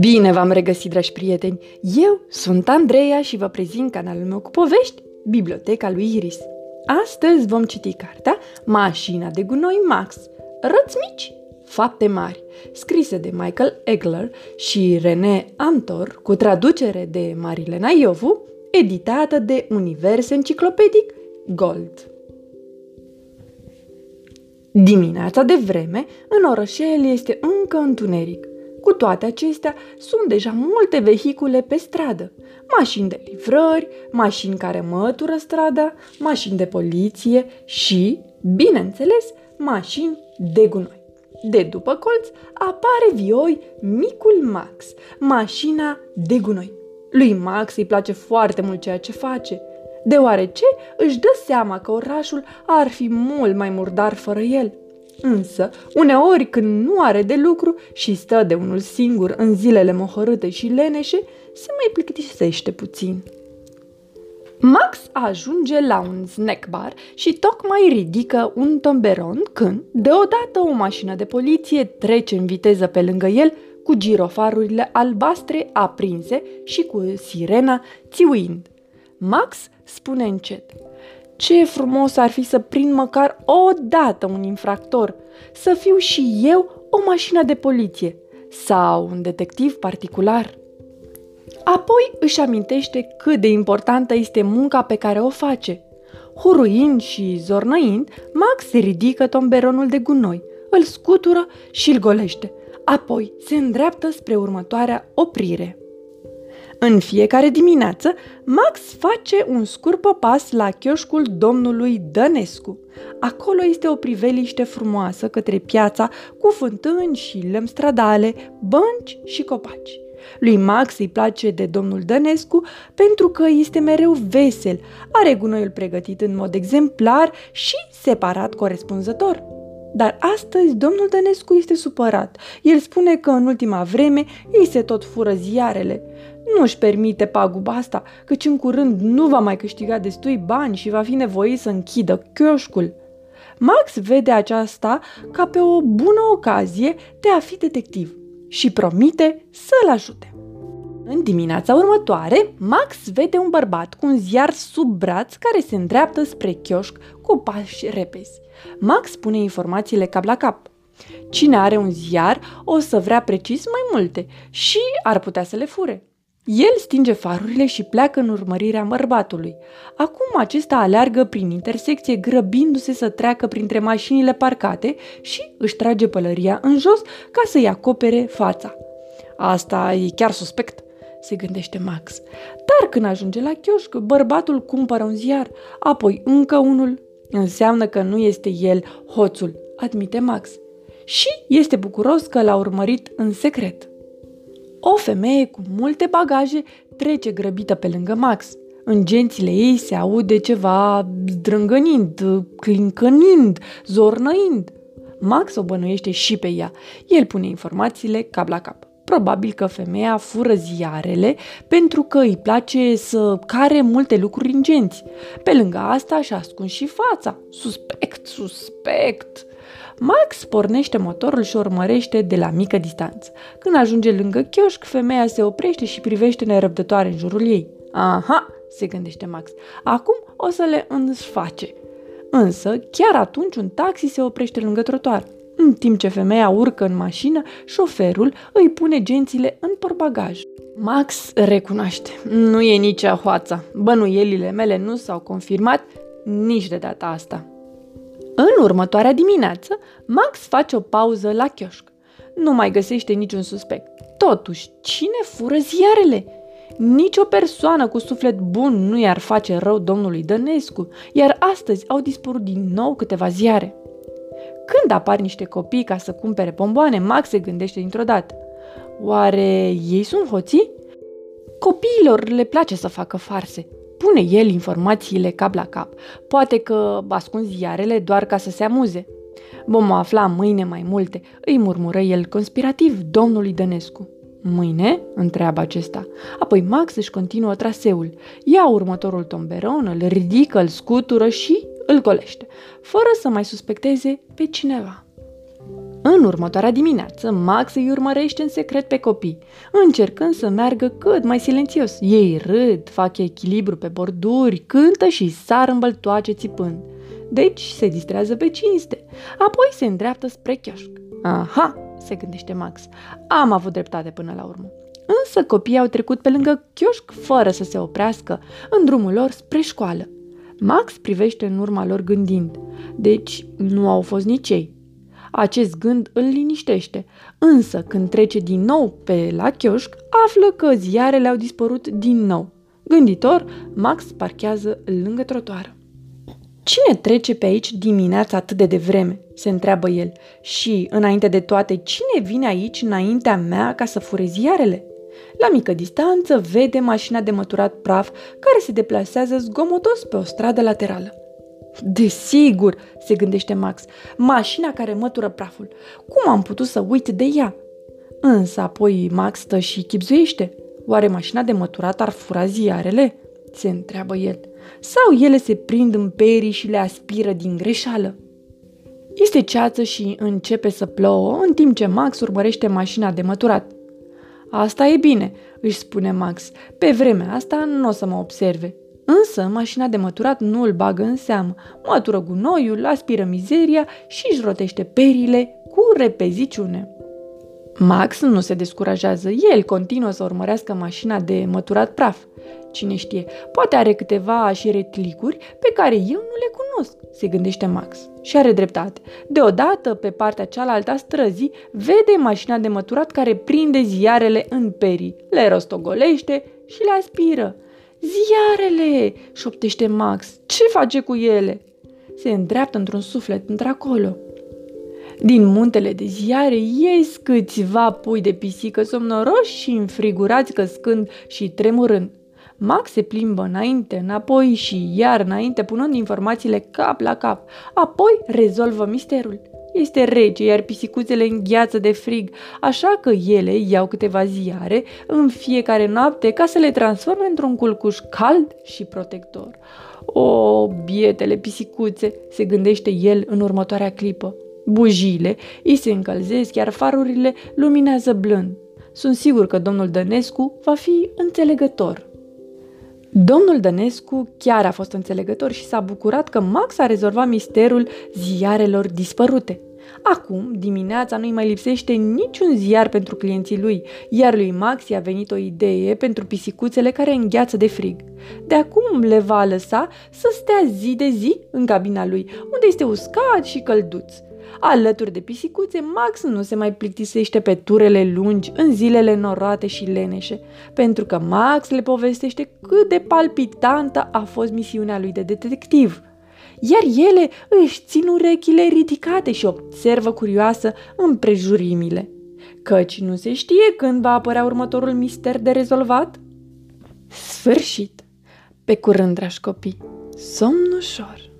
Bine v-am regăsit, dragi prieteni! Eu sunt Andreea și vă prezint canalul meu cu povești, Biblioteca lui Iris. Astăzi vom citi cartea Mașina de gunoi Max, Răți mici, fapte mari, scrisă de Michael Egler și René Amtor, cu traducere de Marilena Iovu, editată de Univers Enciclopedic Gold. Dimineața de vreme, în orășel este încă întuneric. Cu toate acestea, sunt deja multe vehicule pe stradă. Mașini de livrări, mașini care mătură strada, mașini de poliție și, bineînțeles, mașini de gunoi. De după colț apare vioi micul Max, mașina de gunoi. Lui Max îi place foarte mult ceea ce face, deoarece își dă seama că orașul ar fi mult mai murdar fără el – Însă, uneori când nu are de lucru și stă de unul singur în zilele mohorâte și leneșe, se mai plictisește puțin. Max ajunge la un snack bar și tocmai ridică un tomberon când, deodată, o mașină de poliție trece în viteză pe lângă el cu girofarurile albastre aprinse și cu sirena țiuind. Max spune încet – ce frumos ar fi să prind măcar o dată un infractor, să fiu și eu o mașină de poliție sau un detectiv particular. Apoi își amintește cât de importantă este munca pe care o face. Huruind și zornăind, Max ridică tomberonul de gunoi, îl scutură și îl golește. Apoi se îndreaptă spre următoarea oprire. În fiecare dimineață, Max face un scurt pas la chioșcul domnului Dănescu. Acolo este o priveliște frumoasă către piața cu fântâni și lemn stradale, bănci și copaci. Lui Max îi place de domnul Dănescu pentru că este mereu vesel, are gunoiul pregătit în mod exemplar și separat corespunzător. Dar astăzi domnul Dănescu este supărat. El spune că în ultima vreme ei se tot fură ziarele. Nu își permite paguba asta, căci în curând nu va mai câștiga destui bani și va fi nevoit să închidă chioșcul. Max vede aceasta ca pe o bună ocazie de a fi detectiv și promite să-l ajute. În dimineața următoare, Max vede un bărbat cu un ziar sub braț care se îndreaptă spre chioșc cu pași repezi. Max pune informațiile cap la cap. Cine are un ziar o să vrea precis mai multe și ar putea să le fure. El stinge farurile și pleacă în urmărirea bărbatului. Acum acesta aleargă prin intersecție, grăbindu-se să treacă printre mașinile parcate și își trage pălăria în jos ca să-i acopere fața. Asta e chiar suspect, se gândește Max. Dar când ajunge la chioșc, bărbatul cumpără un ziar, apoi încă unul. Înseamnă că nu este el hoțul, admite Max. Și este bucuros că l-a urmărit în secret. O femeie cu multe bagaje trece grăbită pe lângă Max. În gențile ei se aude ceva zdrângănind, clincănind, zornăind. Max o bănuiește și pe ea. El pune informațiile cap la cap. Probabil că femeia fură ziarele pentru că îi place să care multe lucruri în genți. Pe lângă asta și ascund și fața. Suspect, suspect. Max pornește motorul și urmărește de la mică distanță. Când ajunge lângă chioșc, femeia se oprește și privește nerăbdătoare în jurul ei. Aha, se gândește Max, acum o să le însface. Însă, chiar atunci un taxi se oprește lângă trotuar. În timp ce femeia urcă în mașină, șoferul îi pune gențile în portbagaj. Max recunoaște. Nu e nici ahoața. Bănuielile mele nu s-au confirmat nici de data asta. În următoarea dimineață, Max face o pauză la chioșc. Nu mai găsește niciun suspect. Totuși, cine fură ziarele? Nici o persoană cu suflet bun nu i-ar face rău domnului Dănescu, iar astăzi au dispărut din nou câteva ziare. Când apar niște copii ca să cumpere bomboane, Max se gândește dintr-o dată. Oare ei sunt hoții? Copiilor le place să facă farse pune el informațiile cap la cap. Poate că ascund ziarele doar ca să se amuze. Vom afla mâine mai multe, îi murmură el conspirativ domnului Dănescu. Mâine? întreabă acesta. Apoi Max își continuă traseul. Ia următorul tomberon, îl ridică, îl scutură și îl golește, fără să mai suspecteze pe cineva. În următoarea dimineață, Max îi urmărește în secret pe copii, încercând să meargă cât mai silențios. Ei râd, fac echilibru pe borduri, cântă și sar în băltoace țipând. Deci se distrează pe cinste. Apoi se îndreaptă spre chioșc. Aha, se gândește Max, am avut dreptate până la urmă. Însă copiii au trecut pe lângă chioșc fără să se oprească în drumul lor spre școală. Max privește în urma lor gândind. Deci nu au fost nici ei. Acest gând îl liniștește, însă când trece din nou pe la chioșc, află că ziarele au dispărut din nou. Gânditor, Max parchează lângă trotuară. Cine trece pe aici dimineața atât de devreme? se întreabă el. Și, înainte de toate, cine vine aici înaintea mea ca să fure ziarele? La mică distanță vede mașina de măturat praf care se deplasează zgomotos pe o stradă laterală. Desigur, se gândește Max, mașina care mătură praful. Cum am putut să uit de ea? Însă apoi Max stă și chipzuiește. Oare mașina de măturat ar fura ziarele? Se întreabă el. Sau ele se prind în perii și le aspiră din greșeală? Este ceață și începe să plouă, în timp ce Max urmărește mașina de măturat. Asta e bine, își spune Max. Pe vremea asta nu o să mă observe. Însă mașina de măturat nu îl bagă în seamă. Mătură gunoiul, aspiră mizeria și își rotește perile cu repeziciune. Max nu se descurajează. El continuă să urmărească mașina de măturat praf. Cine știe, poate are câteva șiretlicuri pe care eu nu le cunosc, se gândește Max. Și are dreptate. Deodată, pe partea cealaltă a străzii, vede mașina de măturat care prinde ziarele în perii, le rostogolește și le aspiră. Ziarele! șoptește Max. Ce face cu ele? Se îndreaptă într-un suflet într-acolo. Din muntele de ziare ies câțiva pui de pisică somnoroși și înfrigurați căscând și tremurând. Max se plimbă înainte, înapoi și iar înainte, punând informațiile cap la cap. Apoi rezolvă misterul. Este rece, iar pisicuțele îngheață de frig, așa că ele iau câteva ziare în fiecare noapte ca să le transforme într-un culcuș cald și protector. O, bietele pisicuțe, se gândește el în următoarea clipă. Bujiile îi se încălzesc, iar farurile luminează blând. Sunt sigur că domnul Dănescu va fi înțelegător. Domnul Dănescu chiar a fost înțelegător și s-a bucurat că Max a rezolvat misterul ziarelor dispărute. Acum, dimineața, nu-i mai lipsește niciun ziar pentru clienții lui, iar lui Max i-a venit o idee pentru pisicuțele care îngheață de frig. De acum le va lăsa să stea zi de zi în cabina lui, unde este uscat și călduț. Alături de pisicuțe, Max nu se mai plictisește pe turele lungi în zilele norate și leneșe, pentru că Max le povestește cât de palpitantă a fost misiunea lui de detectiv. Iar ele își țin urechile ridicate și observă curioasă împrejurimile. Căci nu se știe când va apărea următorul mister de rezolvat? Sfârșit! Pe curând, dragi copii, somn ușor!